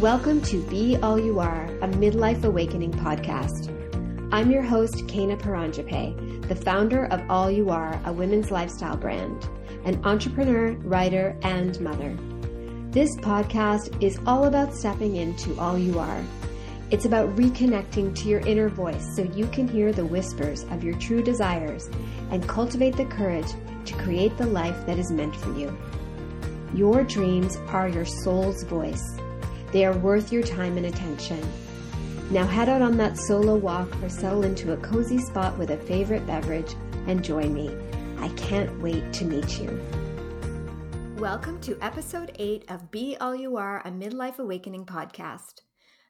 Welcome to Be All You Are, a midlife awakening podcast. I'm your host, Kena Paranjape, the founder of All You Are, a women's lifestyle brand, an entrepreneur, writer, and mother. This podcast is all about stepping into all you are. It's about reconnecting to your inner voice so you can hear the whispers of your true desires and cultivate the courage to create the life that is meant for you. Your dreams are your soul's voice they are worth your time and attention. Now head out on that solo walk or settle into a cozy spot with a favorite beverage and join me. I can't wait to meet you. Welcome to episode 8 of Be All You Are, a Midlife Awakening podcast.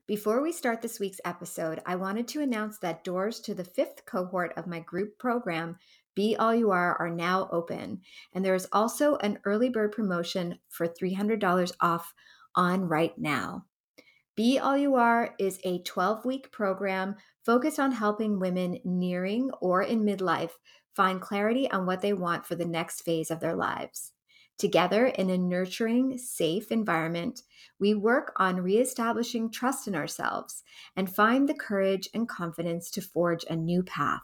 Before we start this week's episode, I wanted to announce that doors to the fifth cohort of my group program, Be All You Are, are now open. And there is also an early bird promotion for $300 off on right now. Be All You Are is a 12 week program focused on helping women nearing or in midlife find clarity on what they want for the next phase of their lives. Together in a nurturing, safe environment, we work on reestablishing trust in ourselves and find the courage and confidence to forge a new path.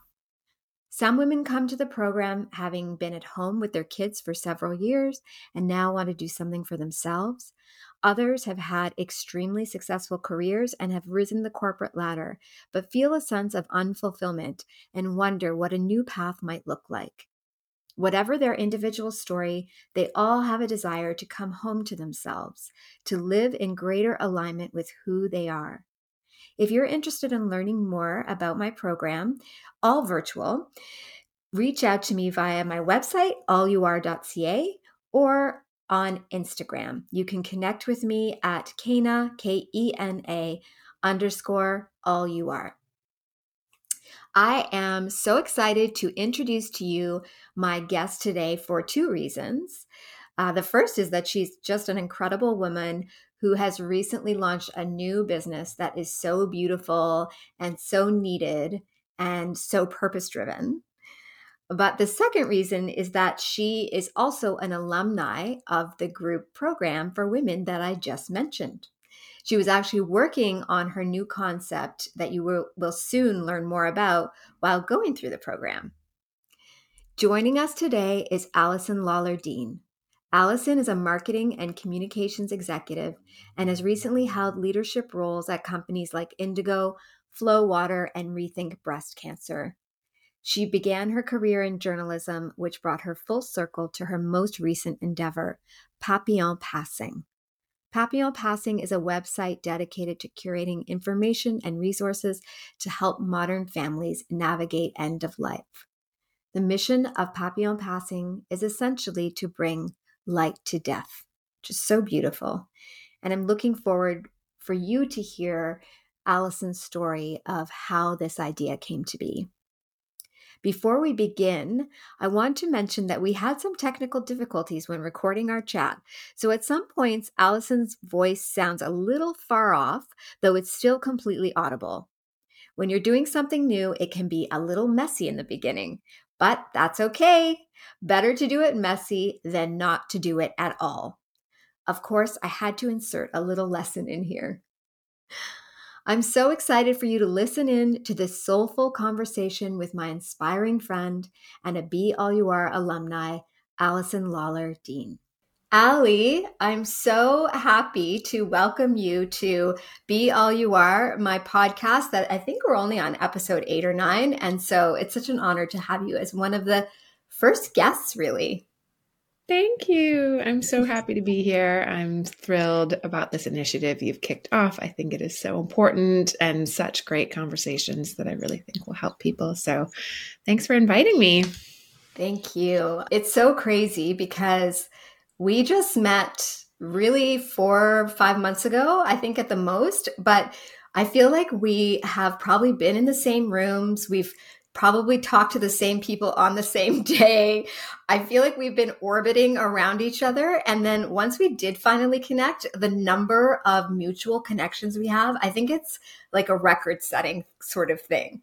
Some women come to the program having been at home with their kids for several years and now want to do something for themselves. Others have had extremely successful careers and have risen the corporate ladder, but feel a sense of unfulfillment and wonder what a new path might look like. Whatever their individual story, they all have a desire to come home to themselves, to live in greater alignment with who they are. If you're interested in learning more about my program, all virtual, reach out to me via my website, allyouare.ca, or on Instagram. You can connect with me at Kena, K E N A underscore all you are. I am so excited to introduce to you my guest today for two reasons. Uh, the first is that she's just an incredible woman who has recently launched a new business that is so beautiful and so needed and so purpose driven. But the second reason is that she is also an alumni of the group program for women that I just mentioned. She was actually working on her new concept that you will, will soon learn more about while going through the program. Joining us today is Alison Lawler Dean. Alison is a marketing and communications executive and has recently held leadership roles at companies like Indigo, Flow Water, and Rethink Breast Cancer. She began her career in journalism, which brought her full circle to her most recent endeavor, Papillon Passing. Papillon Passing is a website dedicated to curating information and resources to help modern families navigate end of life. The mission of Papillon Passing is essentially to bring light to death, which is so beautiful. And I'm looking forward for you to hear Alison's story of how this idea came to be. Before we begin, I want to mention that we had some technical difficulties when recording our chat. So at some points, Alison's voice sounds a little far off, though it's still completely audible. When you're doing something new, it can be a little messy in the beginning, but that's okay. Better to do it messy than not to do it at all. Of course, I had to insert a little lesson in here. I'm so excited for you to listen in to this soulful conversation with my inspiring friend and a Be All You Are alumni, Alison Lawler Dean. Allie, I'm so happy to welcome you to Be All You Are, my podcast that I think we're only on episode eight or nine. And so it's such an honor to have you as one of the first guests, really. Thank you. I'm so happy to be here. I'm thrilled about this initiative you've kicked off. I think it is so important and such great conversations that I really think will help people. So thanks for inviting me. Thank you. It's so crazy because we just met really four, five months ago, I think at the most, but I feel like we have probably been in the same rooms. We've probably talk to the same people on the same day. I feel like we've been orbiting around each other. And then once we did finally connect, the number of mutual connections we have, I think it's like a record setting sort of thing.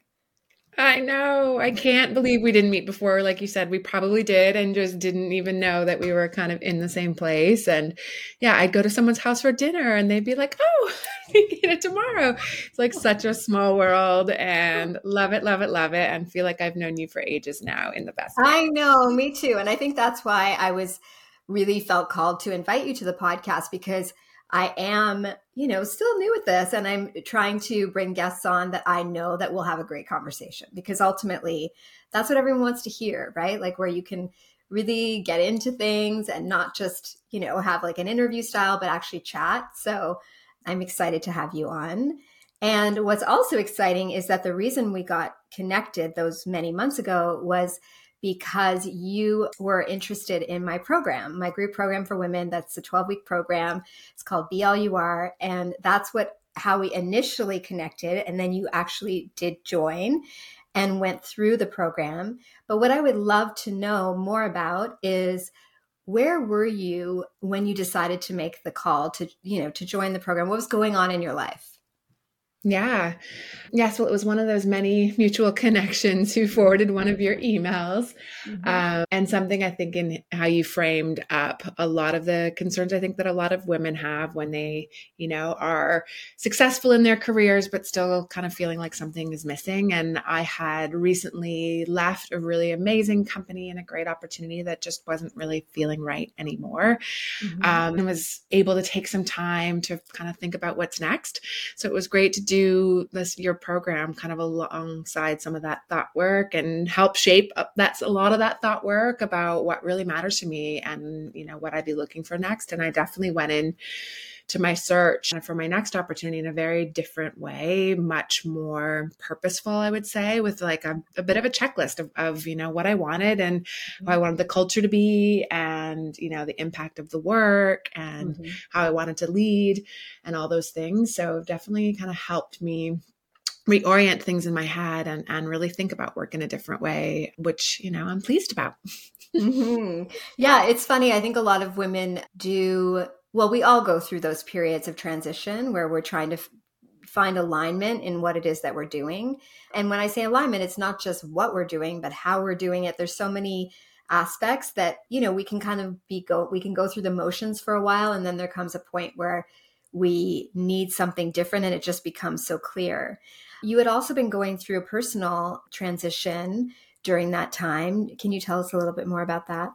I know. I can't believe we didn't meet before. Like you said, we probably did and just didn't even know that we were kind of in the same place. And yeah, I'd go to someone's house for dinner and they'd be like, oh, you it tomorrow. It's like such a small world and love it, love it, love it. And feel like I've known you for ages now in the best way. I know, me too. And I think that's why I was really felt called to invite you to the podcast because I am, you know, still new at this and I'm trying to bring guests on that I know that we'll have a great conversation because ultimately that's what everyone wants to hear, right? Like where you can really get into things and not just, you know, have like an interview style, but actually chat. So I'm excited to have you on. And what's also exciting is that the reason we got connected those many months ago was because you were interested in my program, my group program for women. That's a 12 week program. It's called Be All You Are. And that's what how we initially connected. And then you actually did join and went through the program. But what I would love to know more about is where were you when you decided to make the call to, you know, to join the program? What was going on in your life? Yeah. Yes. Well, it was one of those many mutual connections who forwarded one of your emails. Mm-hmm. Um, and something I think in how you framed up a lot of the concerns I think that a lot of women have when they, you know, are successful in their careers, but still kind of feeling like something is missing. And I had recently left a really amazing company and a great opportunity that just wasn't really feeling right anymore. Mm-hmm. Um, and was able to take some time to kind of think about what's next. So it was great to do this your program kind of alongside some of that thought work and help shape up that's a lot of that thought work about what really matters to me and you know what I'd be looking for next. And I definitely went in to my search for my next opportunity in a very different way, much more purposeful, I would say, with like a, a bit of a checklist of, of, you know, what I wanted and how I wanted the culture to be and, you know, the impact of the work and mm-hmm. how I wanted to lead and all those things. So definitely kind of helped me reorient things in my head and, and really think about work in a different way, which, you know, I'm pleased about. mm-hmm. Yeah, it's funny. I think a lot of women do well, we all go through those periods of transition where we're trying to f- find alignment in what it is that we're doing. And when I say alignment, it's not just what we're doing, but how we're doing it. There's so many aspects that, you know, we can kind of be go we can go through the motions for a while and then there comes a point where we need something different and it just becomes so clear. You had also been going through a personal transition during that time. Can you tell us a little bit more about that?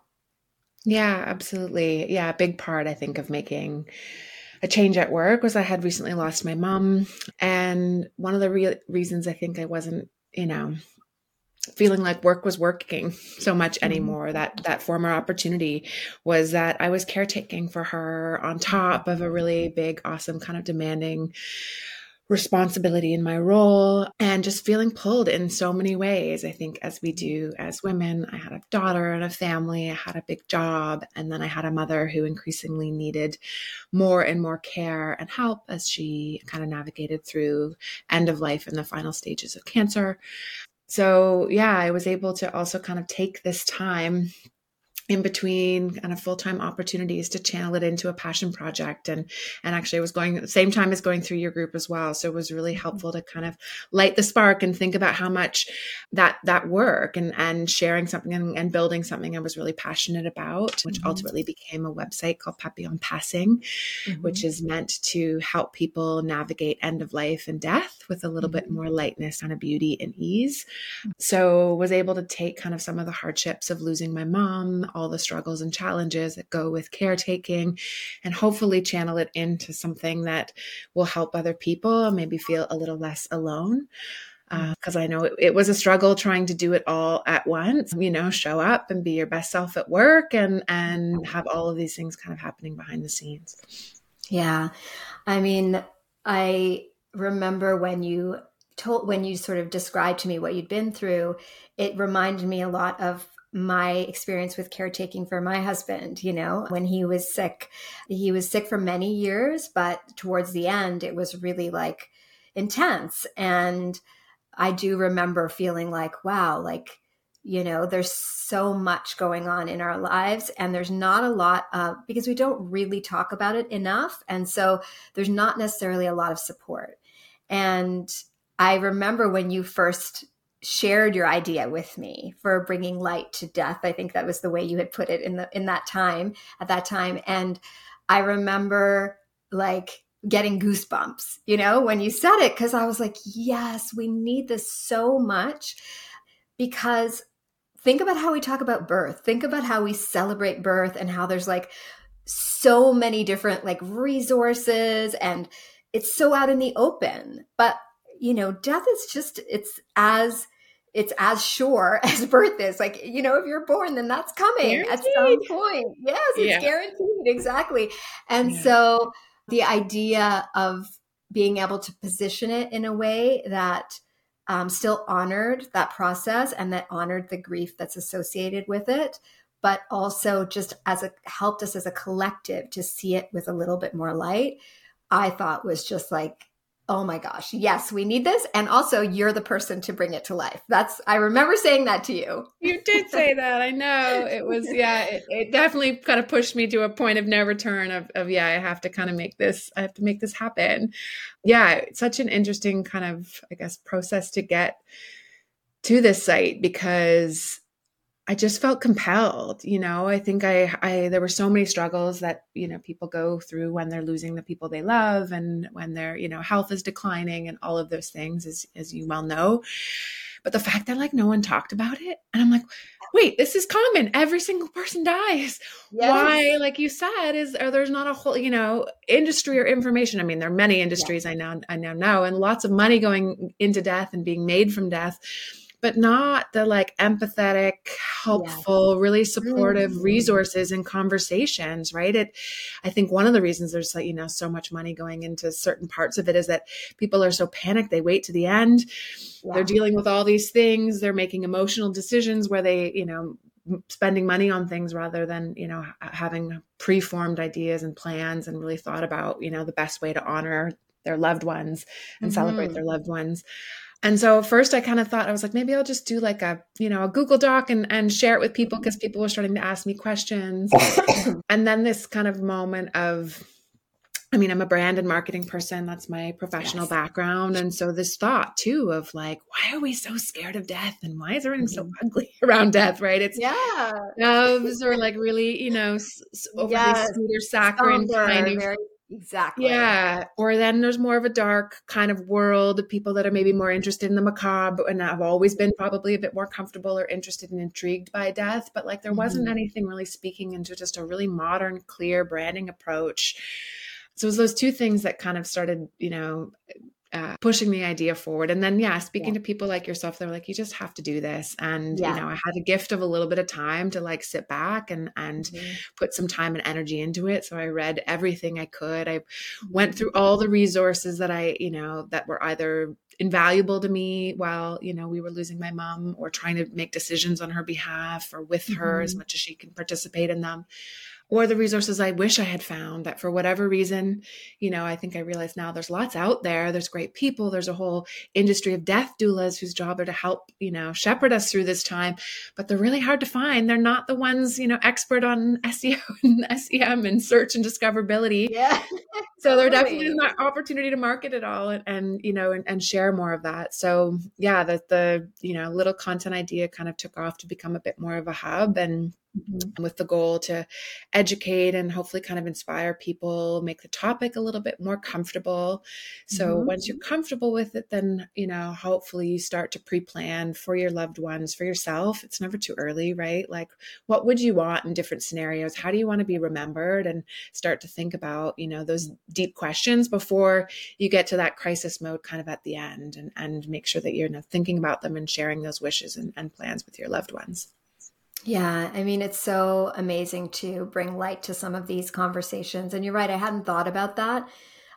Yeah, absolutely. Yeah, a big part, I think, of making a change at work was I had recently lost my mom. And one of the re- reasons I think I wasn't, you know, feeling like work was working so much mm-hmm. anymore that that former opportunity was that i was caretaking for her on top of a really big awesome kind of demanding responsibility in my role and just feeling pulled in so many ways. I think, as we do as women, I had a daughter and a family, I had a big job, and then I had a mother who increasingly needed more and more care and help as she kind of navigated through end of life and the final stages of cancer. So, yeah, I was able to also kind of take this time in between kind of full-time opportunities to channel it into a passion project and and actually I was going at the same time as going through your group as well so it was really mm-hmm. helpful to kind of light the spark and think about how much that that work and and sharing something and, and building something I was really passionate about which mm-hmm. ultimately became a website called Papillon Passing mm-hmm. which is meant to help people navigate end of life and death with a little mm-hmm. bit more lightness and a beauty and ease mm. so was able to take kind of some of the hardships of losing my mom all the struggles and challenges that go with caretaking and hopefully channel it into something that will help other people maybe feel a little less alone because uh, I know it, it, was a struggle trying to do it all at once. You know, show up and be your best self at work, and and have all of these things kind of happening behind the scenes. Yeah, I mean, I remember when you told when you sort of described to me what you'd been through. It reminded me a lot of my experience with caretaking for my husband, you know, when he was sick. He was sick for many years, but towards the end, it was really like intense. And I do remember feeling like, wow, like, you know, there's so much going on in our lives, and there's not a lot of because we don't really talk about it enough. And so there's not necessarily a lot of support. And I remember when you first shared your idea with me for bringing light to death. I think that was the way you had put it in the in that time at that time and I remember like getting goosebumps, you know, when you said it cuz I was like, yes, we need this so much because think about how we talk about birth. Think about how we celebrate birth and how there's like so many different like resources and it's so out in the open. But, you know, death is just it's as it's as sure as birth is. Like, you know, if you're born, then that's coming guaranteed. at some point. Yes, it's yeah. guaranteed. Exactly. And yeah. so the idea of being able to position it in a way that um, still honored that process and that honored the grief that's associated with it but also just as a helped us as a collective to see it with a little bit more light i thought was just like oh my gosh. Yes we need this. And also you're the person to bring it to life. That's i remember saying that to you. You did say that. I know. It was yeah it, it, definitely kind of pushed me to a point of no return of, of yeah i have to kind of make this i have to make this happen. Yeah it's such an interesting kind of i guess process to get to this site because I just felt compelled, you know. I think I, I, there were so many struggles that you know people go through when they're losing the people they love, and when their you know health is declining, and all of those things, as as you well know. But the fact that like no one talked about it, and I'm like, wait, this is common. Every single person dies. Yes. Why, like you said, is or there's not a whole you know industry or information. I mean, there are many industries I now I now know, and lots of money going into death and being made from death but not the like empathetic, helpful, yeah. really supportive mm-hmm. resources and conversations, right? It, I think one of the reasons there's like, you know, so much money going into certain parts of it is that people are so panicked. They wait to the end. Yeah. They're dealing with all these things. They're making emotional decisions where they, you know, spending money on things rather than you know having preformed ideas and plans and really thought about you know the best way to honor their loved ones and mm-hmm. celebrate their loved ones and so first I kind of thought I was like maybe I'll just do like a you know a Google Doc and and share it with people because people were starting to ask me questions. and then this kind of moment of I mean, I'm a brand and marketing person. That's my professional yes. background. And so this thought too of like, why are we so scared of death? And why is everything mm-hmm. so ugly around death? Right. It's yeah. Doves or like really, you know, overly yes. sweet or saccharine kind of very Exactly. Yeah. Or then there's more of a dark kind of world, people that are maybe more interested in the macabre and have always been probably a bit more comfortable or interested and intrigued by death. But like there wasn't mm-hmm. anything really speaking into just a really modern, clear branding approach. So it was those two things that kind of started, you know, uh, pushing the idea forward. And then, yeah, speaking yeah. to people like yourself, they're like, you just have to do this. And, yeah. you know, I had a gift of a little bit of time to like sit back and, and mm-hmm. put some time and energy into it. So I read everything I could. I went through all the resources that I, you know, that were either invaluable to me while, you know, we were losing my mom or trying to make decisions on her behalf or with mm-hmm. her as mm-hmm. much as she can participate in them or the resources I wish I had found that for whatever reason, you know, I think I realize now there's lots out there. There's great people. There's a whole industry of death doulas whose job are to help, you know, shepherd us through this time, but they're really hard to find. They're not the ones, you know, expert on SEO and SEM and search and discoverability. Yeah. so there definitely is an opportunity to market it all and, and you know, and, and share more of that. So yeah, the, the, you know, little content idea kind of took off to become a bit more of a hub and Mm-hmm. with the goal to educate and hopefully kind of inspire people, make the topic a little bit more comfortable. So mm-hmm. once you're comfortable with it, then, you know, hopefully you start to pre plan for your loved ones, for yourself. It's never too early, right? Like, what would you want in different scenarios? How do you want to be remembered? And start to think about, you know, those deep questions before you get to that crisis mode kind of at the end and, and make sure that you're you know, thinking about them and sharing those wishes and, and plans with your loved ones. Yeah, I mean, it's so amazing to bring light to some of these conversations. And you're right, I hadn't thought about that.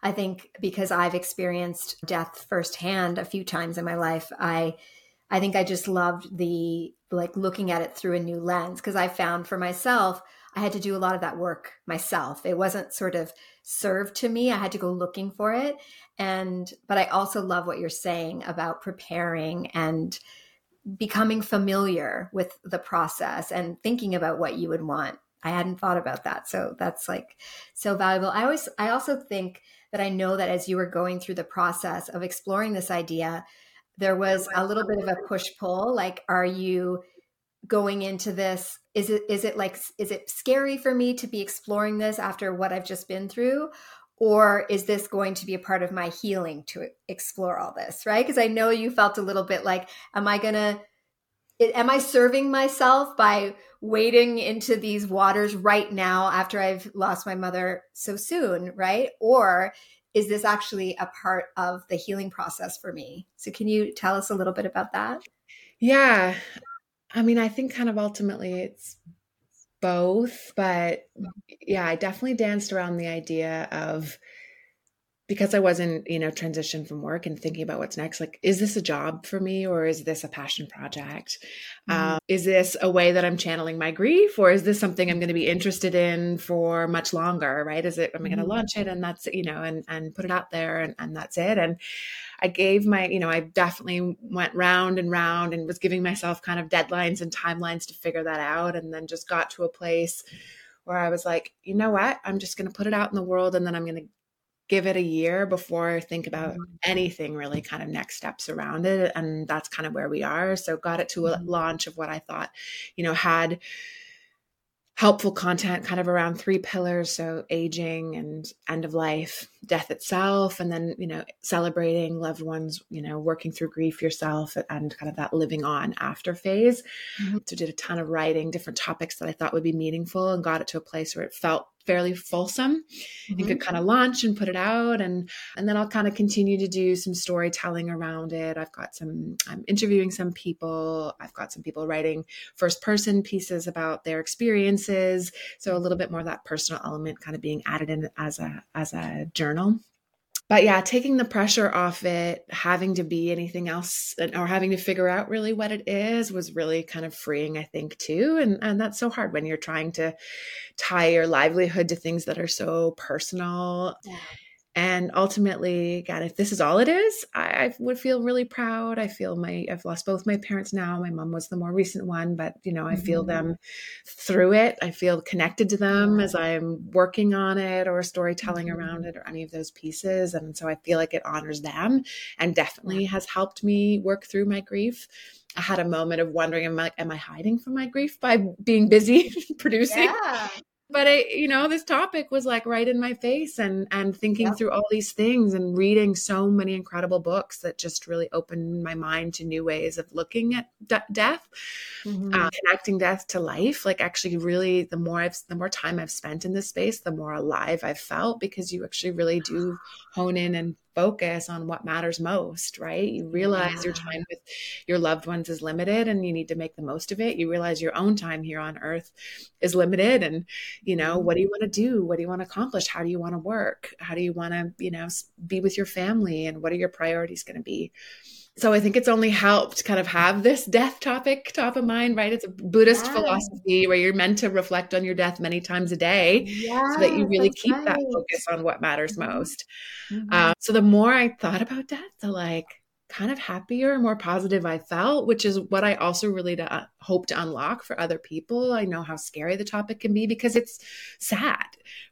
I think because I've experienced death firsthand a few times in my life, I I think I just loved the like looking at it through a new lens because I found for myself I had to do a lot of that work myself. It wasn't sort of served to me. I had to go looking for it. And but I also love what you're saying about preparing and becoming familiar with the process and thinking about what you would want. I hadn't thought about that. So that's like so valuable. I always I also think that I know that as you were going through the process of exploring this idea, there was a little bit of a push pull. Like, are you going into this? Is it is it like is it scary for me to be exploring this after what I've just been through? Or is this going to be a part of my healing to explore all this, right? Because I know you felt a little bit like, am I gonna am I serving myself by wading into these waters right now after I've lost my mother so soon, right? Or is this actually a part of the healing process for me? So, can you tell us a little bit about that? Yeah. I mean, I think kind of ultimately it's both, but yeah, I definitely danced around the idea of because I wasn't, you know, transition from work and thinking about what's next, like, is this a job for me or is this a passion project? Mm-hmm. Um, is this a way that I'm channeling my grief or is this something I'm going to be interested in for much longer? Right? Is it, am I going to mm-hmm. launch it and that's, you know, and, and put it out there and, and that's it. And I gave my, you know, I definitely went round and round and was giving myself kind of deadlines and timelines to figure that out. And then just got to a place where I was like, you know what? I'm just going to put it out in the world and then I'm going to give it a year before I think about mm-hmm. anything really kind of next steps around it. And that's kind of where we are. So got it to a mm-hmm. launch of what I thought, you know, had helpful content kind of around three pillars so aging and end of life death itself and then you know celebrating loved ones you know working through grief yourself and kind of that living on after phase mm-hmm. so did a ton of writing different topics that i thought would be meaningful and got it to a place where it felt fairly fulsome mm-hmm. and could kind of launch and put it out and and then I'll kind of continue to do some storytelling around it. I've got some I'm interviewing some people. I've got some people writing first person pieces about their experiences. So a little bit more of that personal element kind of being added in as a as a journal but yeah, taking the pressure off it, having to be anything else or having to figure out really what it is was really kind of freeing, I think, too. And and that's so hard when you're trying to tie your livelihood to things that are so personal. Yeah and ultimately god if this is all it is I, I, would feel really proud. I feel my i've lost both my parents now. My mom was the more recent one but you know i mm-hmm. feel them through it. I feel connected to them as i'm working on it or storytelling mm-hmm. around it or any of those pieces. And so i feel like it honors them and definitely has helped me work through my grief. I had a moment of wondering, am I, am I hiding from my grief by being busy producing? Yeah but I, you know, this topic was like right in my face and and thinking yeah. through all these things and reading so many incredible books that just really opened my mind to new ways of looking at de- death, mm-hmm. uh, connecting death to life. Like actually, really, the more I've the more time I've spent in this space, the more alive I've felt because you actually really do hone in and focus on what matters most, right? You realize yeah. your time with your loved ones is limited and you need to make the most of it. You realize your own time here on earth is limited and, you know, mm-hmm. what do you want to do? What do you want to accomplish? How do you want to work? How do you want to, you know, be with your family and what are your priorities going to be? So I think it's only helped kind of have this death topic top of mind, right? It's a Buddhist yes. philosophy where you're meant to reflect on your death many times a day yes, so that you really keep right. that focus on what matters mm-hmm. most. Mm-hmm. Um, so the more I thought about death, the like, kind of happier, more positive I felt, which is what I also really to, uh, hope to unlock for other people. I know how scary the topic can be because it's sad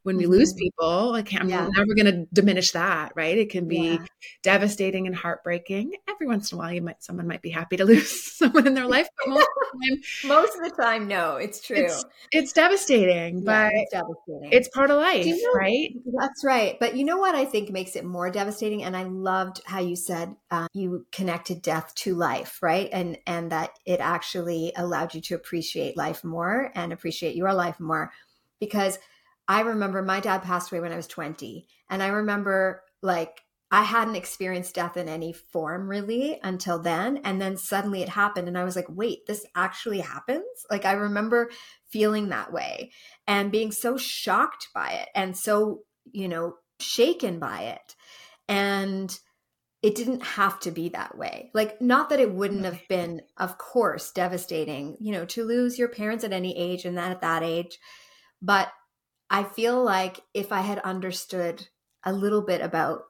when we mm-hmm. lose people. Like I'm yeah. never going to diminish that, right? It can be yeah. devastating and heartbreaking. Every once in a while, you might someone might be happy to lose someone in their life, but most of the time, most of the time, no, it's true. It's, it's devastating, yeah, but it's devastating. It's part of life, you know, right? That's right. But you know what I think makes it more devastating, and I loved how you said uh, you you connected death to life, right? And and that it actually allowed you to appreciate life more and appreciate your life more because I remember my dad passed away when I was 20 and I remember like I hadn't experienced death in any form really until then. And then suddenly it happened. And I was like, wait, this actually happens? Like, I remember feeling that way and being so shocked by it and so, you know, shaken by it. And it didn't have to be that way. Like, not that it wouldn't have been, of course, devastating, you know, to lose your parents at any age and then at that age. But I feel like if I had understood a little bit about,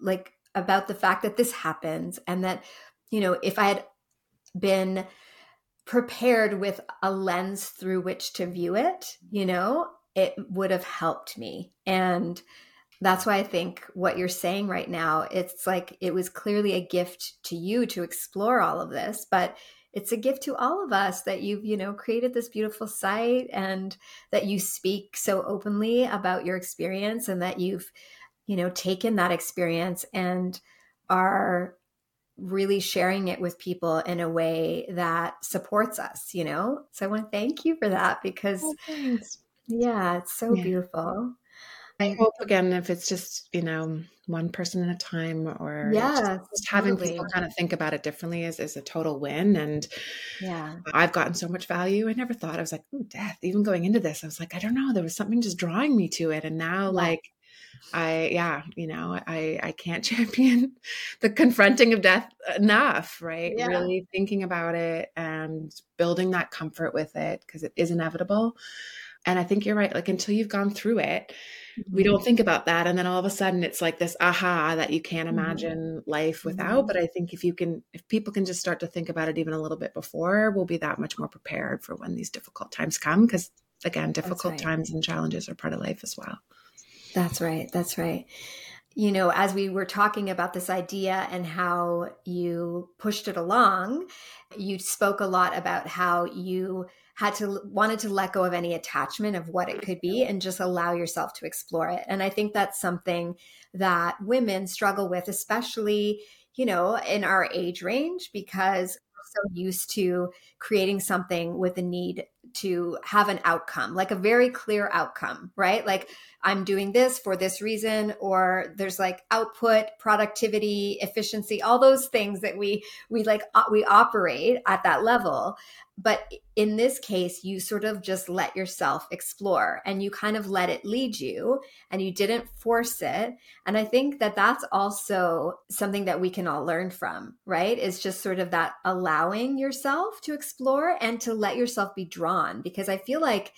like, about the fact that this happens and that, you know, if I had been prepared with a lens through which to view it, you know, it would have helped me. And that's why I think what you're saying right now, it's like it was clearly a gift to you to explore all of this, but it's a gift to all of us that you've, you know, created this beautiful site and that you speak so openly about your experience and that you've, you know, taken that experience and are really sharing it with people in a way that supports us, you know? So I want to thank you for that because oh, yeah, it's so yeah. beautiful. I hope again if it's just, you know, one person at a time or yeah, just, just having people kind of think about it differently is, is a total win. And yeah, I've gotten so much value. I never thought I was like, oh, death. Even going into this, I was like, I don't know, there was something just drawing me to it. And now, yeah. like, I yeah, you know, I I can't champion the confronting of death enough, right? Yeah. Really thinking about it and building that comfort with it because it is inevitable. And I think you're right. Like until you've gone through it, we don't mm-hmm. think about that and then all of a sudden it's like this aha that you can't mm-hmm. imagine life without mm-hmm. but i think if you can if people can just start to think about it even a little bit before we'll be that much more prepared for when these difficult times come because again difficult right. times and challenges are part of life as well that's right that's right you know, as we were talking about this idea and how you pushed it along, you spoke a lot about how you had to wanted to let go of any attachment of what it could be mm-hmm. and just allow yourself to explore it. And I think that's something that women struggle with, especially, you know, in our age range, because we're so used to creating something with a need to have an outcome, like a very clear outcome, right? Like I'm doing this for this reason, or there's like output, productivity, efficiency, all those things that we we like we operate at that level. But in this case, you sort of just let yourself explore and you kind of let it lead you and you didn't force it. And I think that that's also something that we can all learn from, right? Is just sort of that allowing yourself to explore and to let yourself be drawn. Because I feel like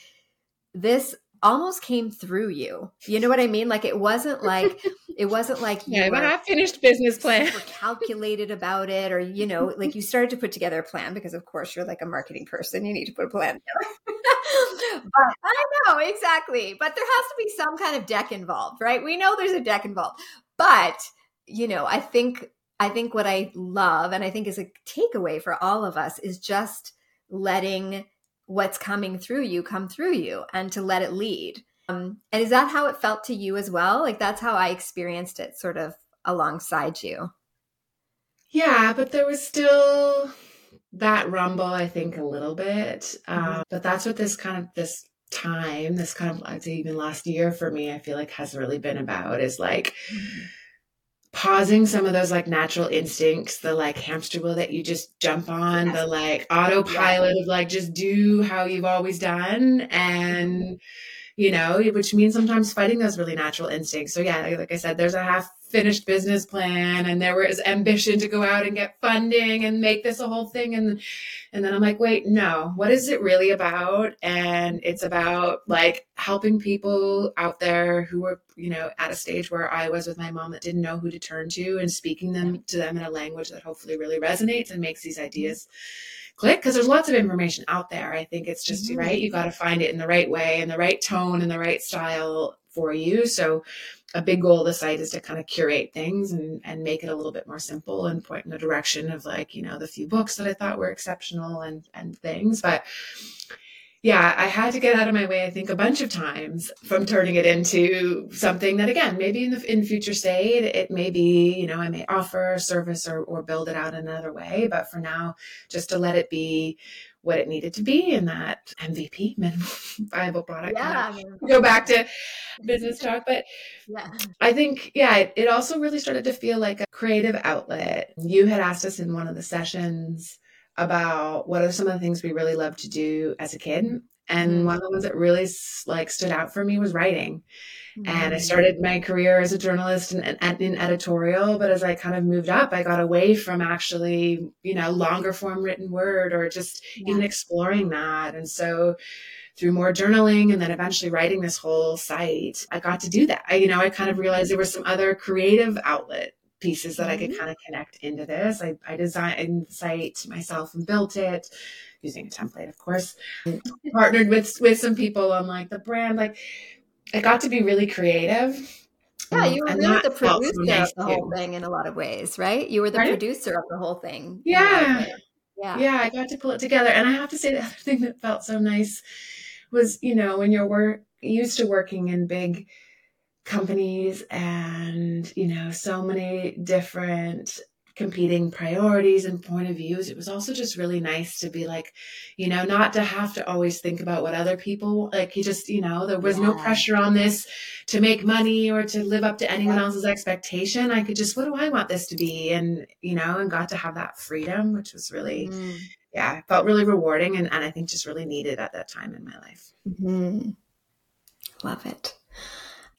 this almost came through you. You know what I mean? Like it wasn't like it wasn't like you yeah, were I finished business plan. calculated about it, or you know, like you started to put together a plan because of course you're like a marketing person. You need to put a plan together. but I know exactly. But there has to be some kind of deck involved, right? We know there's a deck involved. But you know, I think I think what I love and I think is a takeaway for all of us is just letting what's coming through you come through you and to let it lead. Um, and is that how it felt to you as well? Like that's how I experienced it sort of alongside you. Yeah, but there was still that rumble, I think, a little bit. Um, mm-hmm. But that's what this kind of this time, this kind of I'd say even last year for me, I feel like has really been about is like mm-hmm pausing some of those like natural instincts, the like hamster wheel that you just jump on, the like autopilot of like just do how you've always done. And, you know, which means sometimes fighting those really natural instincts. So, yeah, like I said, there's a half finished business plan and there was ambition to go out and get funding and make this a whole thing. And and then I'm like wait no what is it really about? And it's about like helping people out there who were you know at a stage where I was with my mom that didn't know who to turn to and speaking them to them in a language that hopefully really resonates and makes these ideas click. Because there's lots of information out there I think it's just mm-hmm. right you got to find it in the right way in the right tone in the right style for you so a big goal of the site is to kind of curate things and, and make it a little bit more simple and point in the direction of like, you know, the few books that I thought were exceptional and, and things. But yeah, I had to get out of my way, I think, a bunch of times from turning it into something that, again, maybe in the in future state, it may be, you know, I may offer a service or, or build it out another way. But for now, just to let it be what it needed to be in that MVP minimum viable product. Yeah, go back to business talk, but yeah. I think yeah, it, it also really started to feel like a creative outlet. You had asked us in one of the sessions about what are some of the things we really love to do as a kid, and mm-hmm. one of the ones that really like stood out for me was writing. And I mm-hmm. started my career as a journalist and in, editorial, but as I kind of moved up, I got away from actually, you know, longer form written word or just yeah. even exploring that. And so through more journaling and then eventually writing this whole site, I got to do that. I, you know, I kind of realized there were some other creative outlet pieces that mm-hmm. I could mm-hmm. kind of connect into this. I, I designed the site myself and built it using a template, of course. partnered with with some people on like the brand, like I got to be really creative Yeah, um, you were really the producer nice of the whole thing in a lot of ways, right? You were the producer of the whole thing. Yeah. Yeah. Yeah, I got to pull it together. And I have to say the other thing that felt so nice was, you know, when you're work used to working in big companies and, you know, so many different competing priorities and point of views. It was also just really nice to be like, you know, not to have to always think about what other people like. You just, you know, there was yeah. no pressure on this to make money or to live up to anyone else's expectation. I could just, what do I want this to be? And, you know, and got to have that freedom, which was really, mm. yeah, felt really rewarding and, and I think just really needed at that time in my life. Mm-hmm. Love it.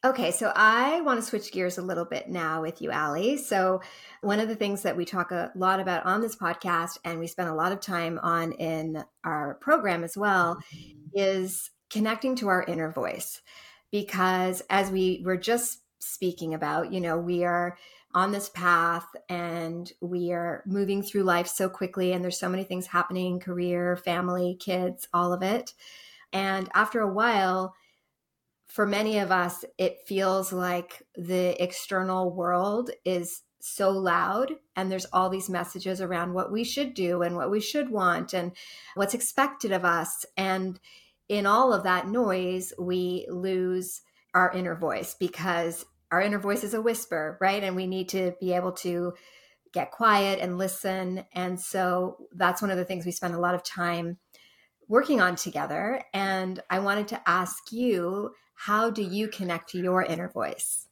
Okay, so I want to switch gears a little bit now with you, Allie. So, one of the things that we talk a lot about on this podcast and we spend a lot of time on in our program as well is connecting to our inner voice. Because as we were just speaking about, you know, we are on this path and we are moving through life so quickly and there's so many things happening career, family, kids, all of it. And after a while, for many of us, it feels like the external world is so loud and there's all these messages around what we should do and what we should want and what's expected of us. And in all of that noise, we lose our inner voice because our inner voice is a whisper, right? And we need to be able to get quiet and listen. And so that's one of the things we spend a lot of time working on together. And I wanted to ask you how do you connect to your inner voice?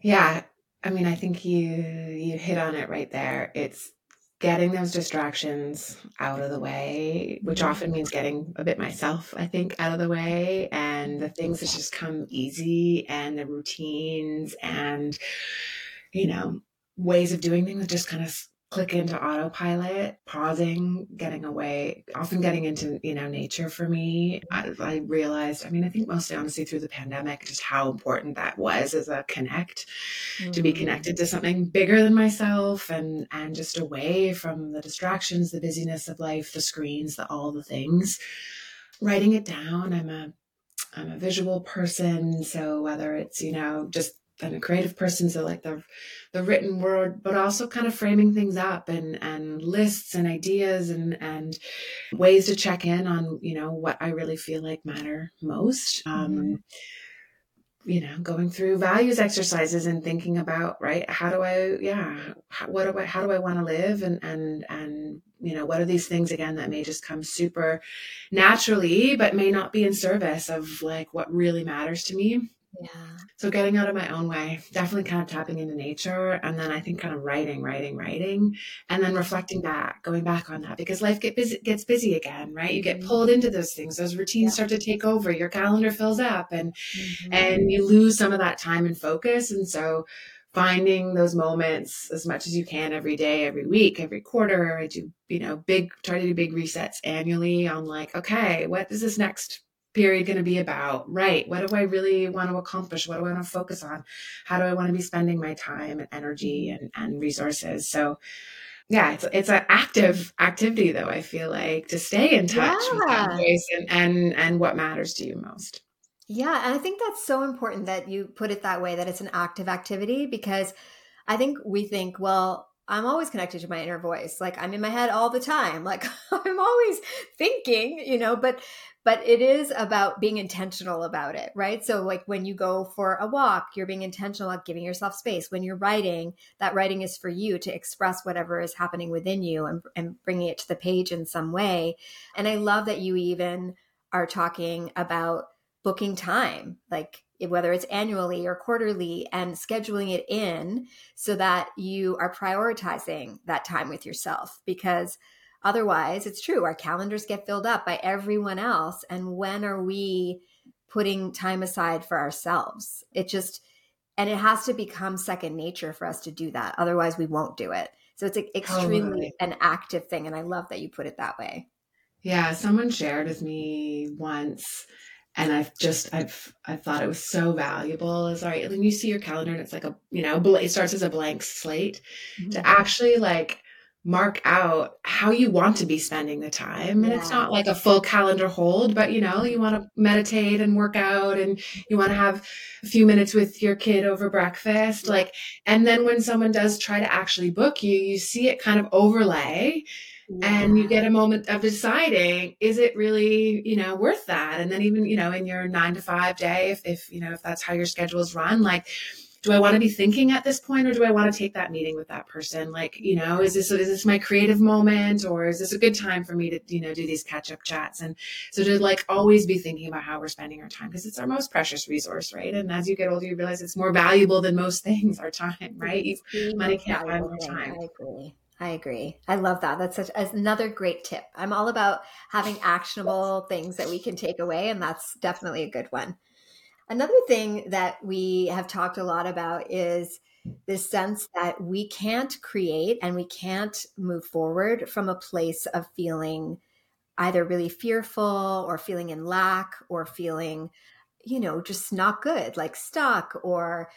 Yeah, I mean, I think you you hit on it right there. It's getting those distractions out of the way, which mm-hmm. often means getting a bit myself, I think, out of the way, and the things that just come easy, and the routines, and you know, ways of doing things that just kind of click into autopilot, pausing, getting away, often getting into, you know, nature for me. I, I, realized, I mean, I think mostly honestly through the pandemic, just how important that was as a connect, mm-hmm. to be connected to something bigger than myself and, and just away from the distractions, the busyness of life, the screens, the, all the things. Writing it down. I'm a, I'm a visual person. So whether it's, you know, just I'm a creative person, so like the the written word, but also kind of framing things up and and lists and ideas and and ways to check in on you know what I really feel like matter most. Um, mm-hmm. you know, going through values exercises and thinking about right, how do I, yeah, how, what do I, how do I want to live, and and and you know, what are these things again that may just come super naturally, but may not be in service of like what really matters to me. Yeah. So getting out of my own way, definitely kind of tapping into nature. And then I think kind of writing, writing, writing, and then reflecting back, going back on that because life get busy, gets busy again, right? You get mm-hmm. pulled into those things. Those routines yeah. start to take over. Your calendar fills up and, mm-hmm. and you lose some of that time and focus. And so finding those moments as much as you can every day, every week, every quarter. I do, you know, big, try to do big resets annually on like, okay, what is this next period going to be about? Right. What do I really want to accomplish? What do I want to focus on? How do I want to be spending my time and energy and, and resources? So, yeah, it's it's an active activity though. I feel like to stay in touch yeah. with that voice and, and and what matters to you most. Yeah, and I think that's so important that you put it that way. That it's an active activity because I think we think, well, I'm always connected to my inner voice. Like I'm in my head all the time. Like I'm always thinking, you know, but but it is about being intentional about it, right? So, like when you go for a walk, you're being intentional about giving yourself space. When you're writing, that writing is for you to express whatever is happening within you and, and bringing it to the page in some way. And I love that you even are talking about booking time, like whether it's annually or quarterly, and scheduling it in so that you are prioritizing that time with yourself because Otherwise, it's true, our calendars get filled up by everyone else. And when are we putting time aside for ourselves? It just, and it has to become second nature for us to do that. Otherwise, we won't do it. So it's extremely totally. an active thing. And I love that you put it that way. Yeah. Someone shared with me once and I've just I've I thought it was so valuable. Is all right when you see your calendar and it's like a you know it starts as a blank slate mm-hmm. to actually like mark out how you want to be spending the time. And yeah. it's not like a full calendar hold, but you know, you want to meditate and work out and you want to have a few minutes with your kid over breakfast. Like, and then when someone does try to actually book you, you see it kind of overlay. Yeah. and you get a moment of deciding is it really you know worth that and then even you know in your nine to five day if, if you know if that's how your schedule is run like do I want to be thinking at this point or do I want to take that meeting with that person? Like, you know, is this is this my creative moment or is this a good time for me to, you know, do these catch up chats? And so to like always be thinking about how we're spending our time because it's our most precious resource, right? And as you get older, you realize it's more valuable than most things, our time, right? Money can't buy more time. I agree. I agree. I love that. That's such another great tip. I'm all about having actionable things that we can take away, and that's definitely a good one. Another thing that we have talked a lot about is this sense that we can't create and we can't move forward from a place of feeling either really fearful or feeling in lack or feeling, you know, just not good, like stuck or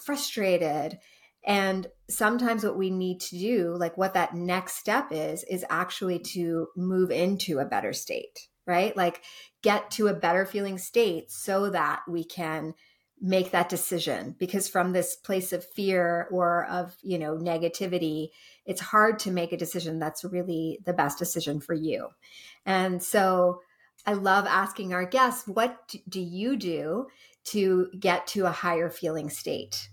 frustrated. And sometimes what we need to do, like what that next step is, is actually to move into a better state right? Like get to a better feeling state so that we can make that decision. Because from this place of fear or of you know negativity it's hard to make a decision that's really the best decision for you. And so i love asking our guests what do you do to get to a higher feeling state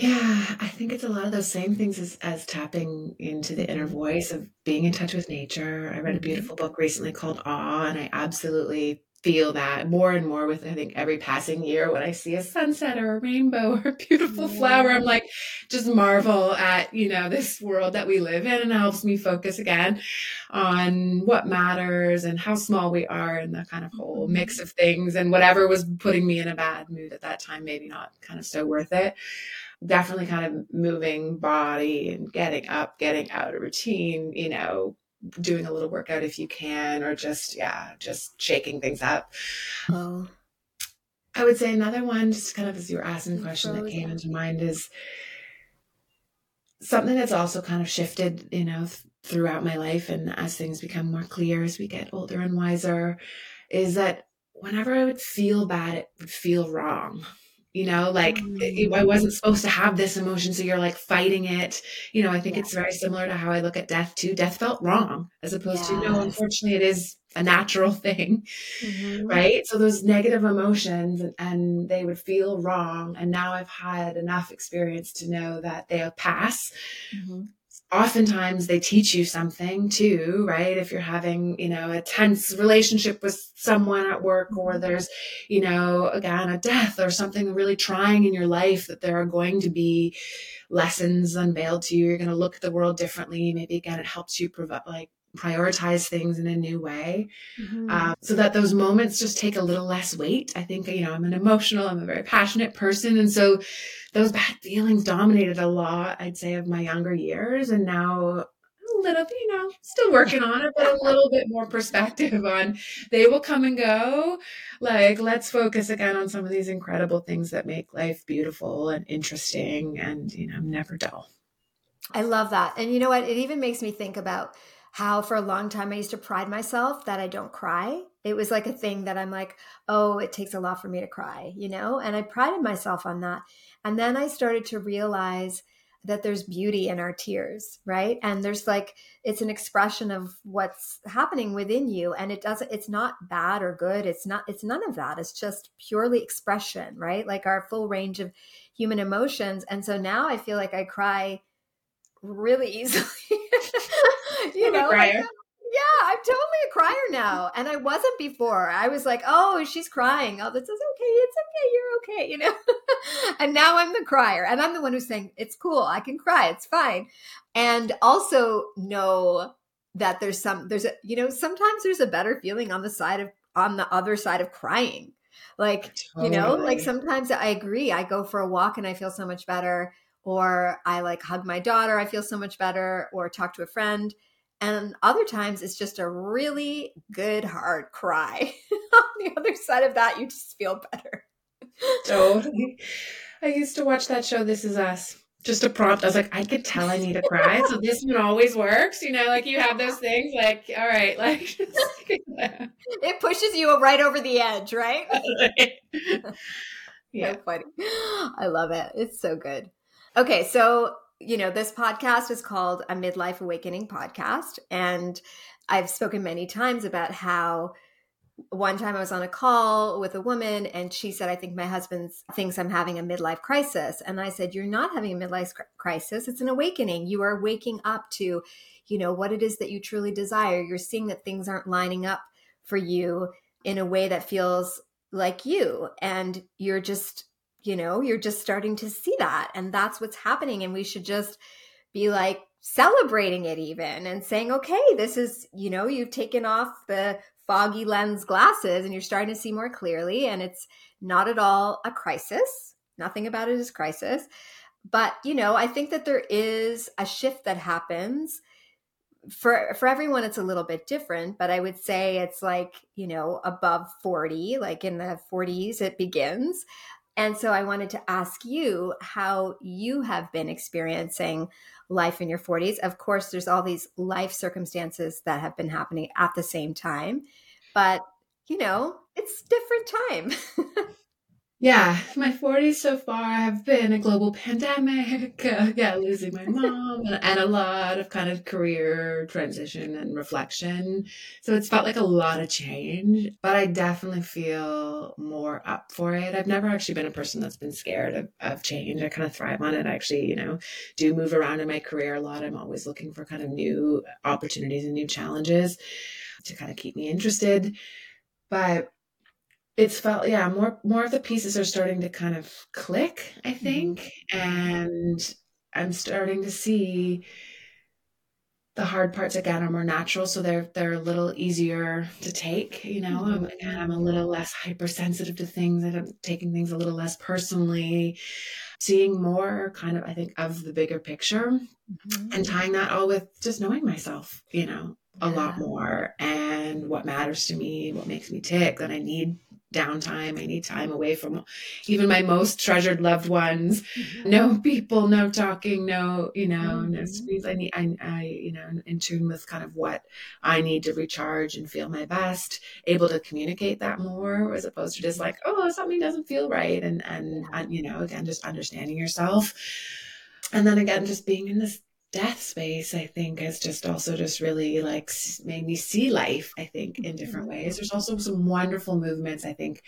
yeah, I think it's a lot of those same things as, as tapping into the inner voice of being in touch with nature. I read a mm-hmm. beautiful book recently called Awe, and I absolutely feel that more and more with I think every passing year when I see a sunset or a rainbow or a beautiful yeah. flower, I'm like just marvel at, you know, this world that we live in and it helps me focus again on what matters and how small we are and the kind of whole mix mm-hmm. of things and whatever was putting me in a bad mood at that time, maybe not kind of so worth it definitely kind of moving body and getting up, getting out of routine, you know, doing a little workout if you can, or just, yeah, just shaking things up. Oh. I would say another one, just kind of as you were asking the question that came into mind, is something that's also kind of shifted, you know, th- throughout my life and as things become more clear as we get older and wiser, is that whenever I would feel bad, it would feel wrong you know like mm. i wasn't supposed to have this emotion so you're like fighting it you know i think it's very similar to how i look at death too death felt wrong as opposed yes. to no unfortunately it is a natural thing mm-hmm. right so those negative emotions and, and, they would feel wrong and now i've had enough experience to know that they'll pass mm-hmm oftentimes they teach you something too, right? If you're having, you know, a tense relationship with someone at work or mm-hmm. there's, you know, again, a death or something really trying in your life that there are going to be lessons unveiled to you. You're going to look at the world differently. Maybe again, it helps you provide like prioritize things in a new way mm-hmm. um, so that those moments just take a little less weight i think you know i'm an emotional i'm a very passionate person and so those bad feelings dominated a lot i'd say of my younger years and now a little bit, you know, still working on it, but a little bit more perspective on they will come and go. Like, let's focus again on some of these incredible things that make life beautiful and interesting and, you know, never dull. I love that. And you know what? It even makes me think about how for a long time I used to pride myself that I don't cry. It was like a thing that I'm like, oh, it takes a lot for me to cry, you know? And I prided myself on that. And then I started to realize that there's beauty in our tears, right? And there's like it's an expression of what's happening within you and it doesn't it's not bad or good. It's not it's none of that. It's just purely expression, right? Like our full range of human emotions. And so now I feel like I cry really easily. you know, like, yeah, I'm totally a crier now, and I wasn't before. I was like, "Oh, she's crying. Oh, this is okay. It's okay. You're okay." You know, and now I'm the crier, and I'm the one who's saying, "It's cool. I can cry. It's fine." And also know that there's some there's a you know sometimes there's a better feeling on the side of on the other side of crying like totally. you know like sometimes i agree i go for a walk and i feel so much better or I like hug my daughter, I feel so much better, or talk to a friend. And other times it's just a really good, hard cry. On the other side of that, you just feel better. Totally. I used to watch that show, This Is Us. just a prompt. I was like, I could tell I need to cry. So this one always works. You know, like you have those things like, all right, like it pushes you right over the edge, right? yeah. So funny. I love it. It's so good. Okay. So, you know, this podcast is called a midlife awakening podcast. And I've spoken many times about how one time I was on a call with a woman and she said, I think my husband thinks I'm having a midlife crisis. And I said, You're not having a midlife crisis. It's an awakening. You are waking up to, you know, what it is that you truly desire. You're seeing that things aren't lining up for you in a way that feels like you. And you're just, you know, you're just starting to see that. And that's what's happening. And we should just be like, celebrating it even and saying okay this is you know you've taken off the foggy lens glasses and you're starting to see more clearly and it's not at all a crisis nothing about it is crisis but you know i think that there is a shift that happens for for everyone it's a little bit different but i would say it's like you know above 40 like in the 40s it begins and so i wanted to ask you how you have been experiencing life in your 40s. Of course, there's all these life circumstances that have been happening at the same time, but you know, it's different time. yeah, my 40s so far have been a global pandemic, uh, yeah, losing my mom, and, and, a lot of kind of career transition and reflection. So it's felt like a lot of change, but I definitely feel more up for it. I've never actually been a person that's been scared of, of change. I kind of thrive on it. I actually, you know, do move around in my career a lot. I'm always looking for kind of new opportunities and new challenges to kind of keep me interested. But it's felt yeah more more of the pieces are starting to kind of click i mm-hmm. think and i'm starting to see the hard parts again are more natural so they're they're a little easier to take you know mm-hmm. I'm, I'm a little less hypersensitive to things and i'm taking things a little less personally seeing more kind of i think of the bigger picture mm-hmm. and tying that all with just knowing myself you know a yeah. lot more and what matters to me what makes me tick that i need downtime. I need time away from even my most treasured loved ones. Mm-hmm. No people, no talking, no, you know, no mm-hmm. I need, I, I, you know, in tune with kind of what I need to recharge and feel my best, able to communicate that more as opposed to just like, oh, something doesn't feel right. And, and, and you know, again, just understanding yourself. And then again, just being in this death space i think has just also just really like made me see life i think in different mm-hmm. ways there's also some wonderful movements i think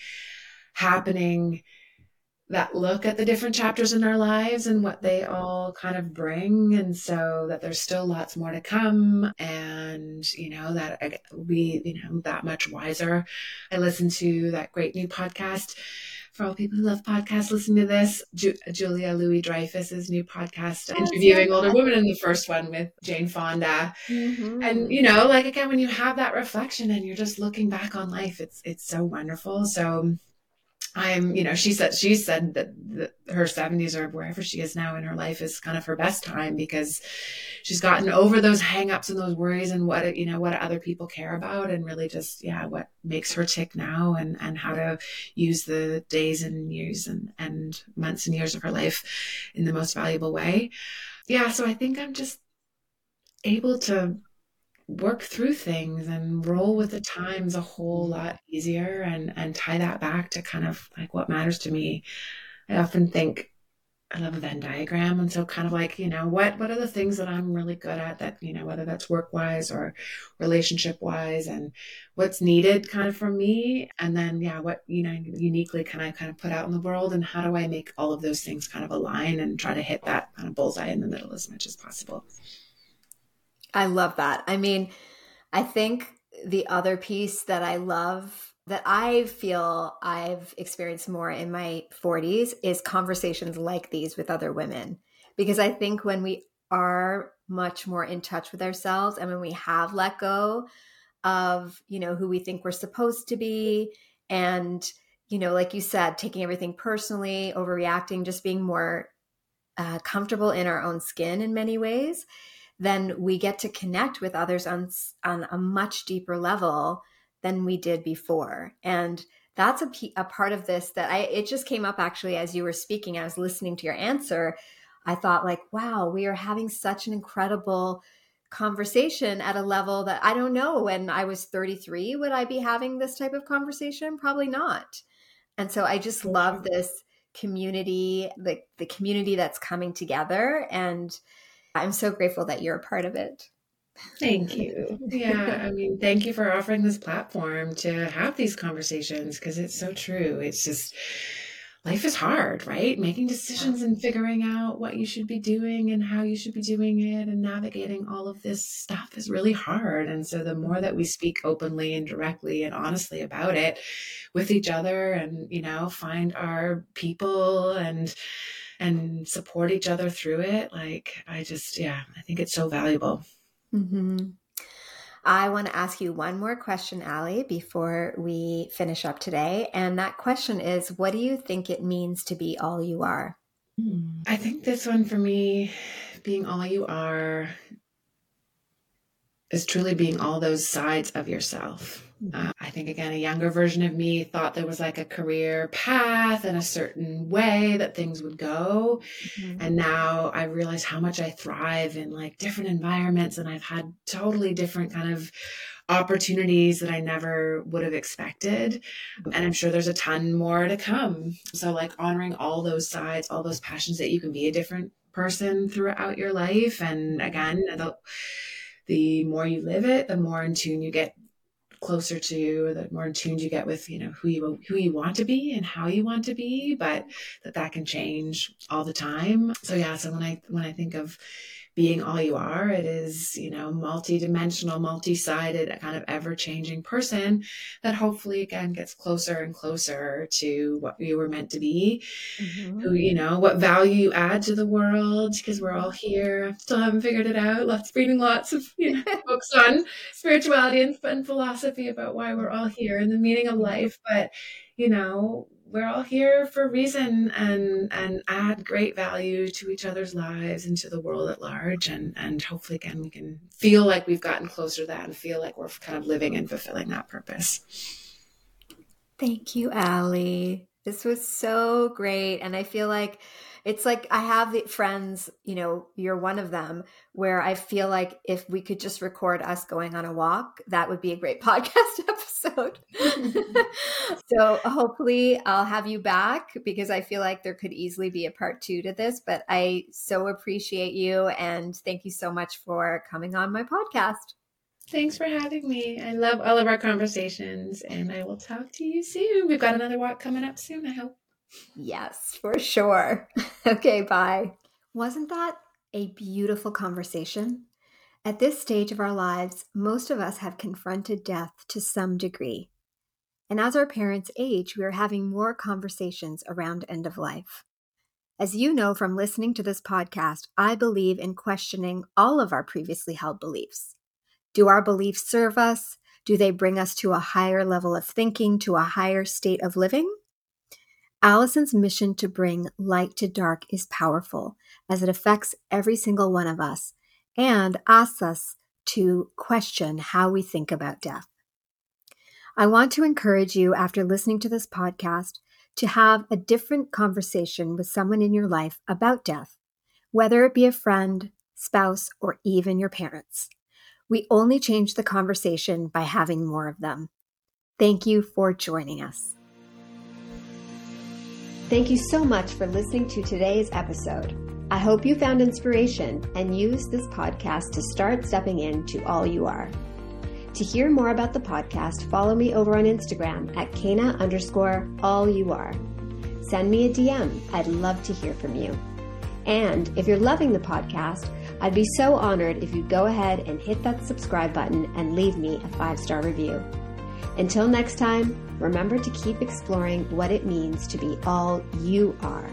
happening that look at the different chapters in our lives and what they all kind of bring and so that there's still lots more to come and you know that we you know that much wiser i listened to that great new podcast for all people who love podcasts, listen to this. Ju- Julia Louis Dreyfus's new podcast, interviewing yeah. older women in the first one with Jane Fonda. Mm-hmm. And you know, like again, when you have that reflection and you're just looking back on life, it's it's so wonderful. So I'm, you know, she said she said that the, her 70s or wherever she is now in her life is kind of her best time because she's gotten over those hangups and those worries and what you know what other people care about and really just yeah what makes her tick now and and how to use the days and years and and months and years of her life in the most valuable way. Yeah, so I think I'm just able to work through things and roll with the times a whole mm-hmm. lot easier and and tie that back to kind of like what matters to me. I often think i love a venn diagram and so kind of like you know what what are the things that i'm really good at that you know whether that's work wise or relationship wise and what's needed kind of from me? And then yeah what you know uniquely can i kind of put out in the world and how do i make all of those things kind of align and try to hit that kind of bullseye in the middle as much as possible I love that. I mean, I think the other piece that I love that I feel I've experienced more in my 40s is conversations like these with other women. Because I think when we are much more in touch with ourselves and when we have let go of, you know, who we think we're supposed to be and, you know, like you said, taking everything personally, overreacting, just being more uh, comfortable in our own skin in many ways, then we get to connect with others on on a much deeper level than we did before. And that's a, a part of this that i it just came up actually as you were speaking i was listening to your answer. I thought, like, wow, we are having such an incredible conversation at a level that I don't know when I was 33 would I be having this type of conversation? Probably not. And so I just love this community the the community that's coming together and I'm so grateful that you're a part of it Thank you. Yeah, I mean, thank you for offering this platform to have these conversations because it's so true. It's just life is hard, right? Making decisions and figuring out what you should be doing and how you should be doing it and navigating all of this stuff is really hard. And so the more that we speak openly and directly and honestly about it with each other and, you know, find our people and and support each other through it, like I just yeah, I think it's so valuable. Mm-hmm. I want to ask you one more question, Allie, before we finish up today. And that question is what do you think it means to be all you are? Hmm. I think this one for me, being all you are, is truly being all those sides of yourself. Uh, I think, again, a younger version of me thought there was like a career path and a certain way that things would go. Mm-hmm. And now I realize how much I thrive in like different environments and I've had totally different kind of opportunities that I never would have expected. And I'm sure there's a ton more to come. So, like, honoring all those sides, all those passions that you can be a different person throughout your life. And again, the, the more you live it, the more in tune you get closer to the more in tune you get with you know who you who you want to be and how you want to be but that that can change all the time. So yeah so when i when i think of being all you are. It is, you know, multi-dimensional, multi-sided, kind of ever-changing person that hopefully again gets closer and closer to what you were meant to be. Mm-hmm. Who, you know, what value you add to the world because we're all here. Still haven't figured it out. Lots reading lots of you know, books on spirituality and, and philosophy about why we're all here and the meaning of life. But you know, we're all here for a reason and and add great value to each other's lives and to the world at large. And and hopefully again we can feel like we've gotten closer to that and feel like we're kind of living and fulfilling that purpose. Thank you Allie. This was so great. And i feel like it's like I have friends, you know, you're one of them, where I feel like if we could just record us going on a walk, that would be a great podcast episode. so hopefully I'll have you back because I feel like there could easily be a part two to this. But I so appreciate you and thank you so much for coming on my podcast. Thanks for having me. I love all of our conversations and I will talk to you soon. We've got another walk coming up soon, I hope. Yes, for sure. okay, bye. Wasn't that a beautiful conversation? At this stage of our lives, most of us have confronted death to some degree. And as our parents age, we are having more conversations around end of life. As you know from listening to this podcast, I believe in questioning all of our previously held beliefs. Do our beliefs serve us? Do they bring us to a higher level of thinking, to a higher state of living? Alison's mission to bring light to dark is powerful as it affects every single one of us and asks us to question how we think about death. I want to encourage you, after listening to this podcast, to have a different conversation with someone in your life about death, whether it be a friend, spouse, or even your parents. We only change the conversation by having more of them. Thank you for joining us. Thank you so much for listening to today's episode. I hope you found inspiration and use this podcast to start stepping into all you are. To hear more about the podcast, follow me over on Instagram at Kena underscore all you are. Send me a DM. I'd love to hear from you. And if you're loving the podcast, I'd be so honored if you'd go ahead and hit that subscribe button and leave me a five star review. Until next time, remember to keep exploring what it means to be all you are.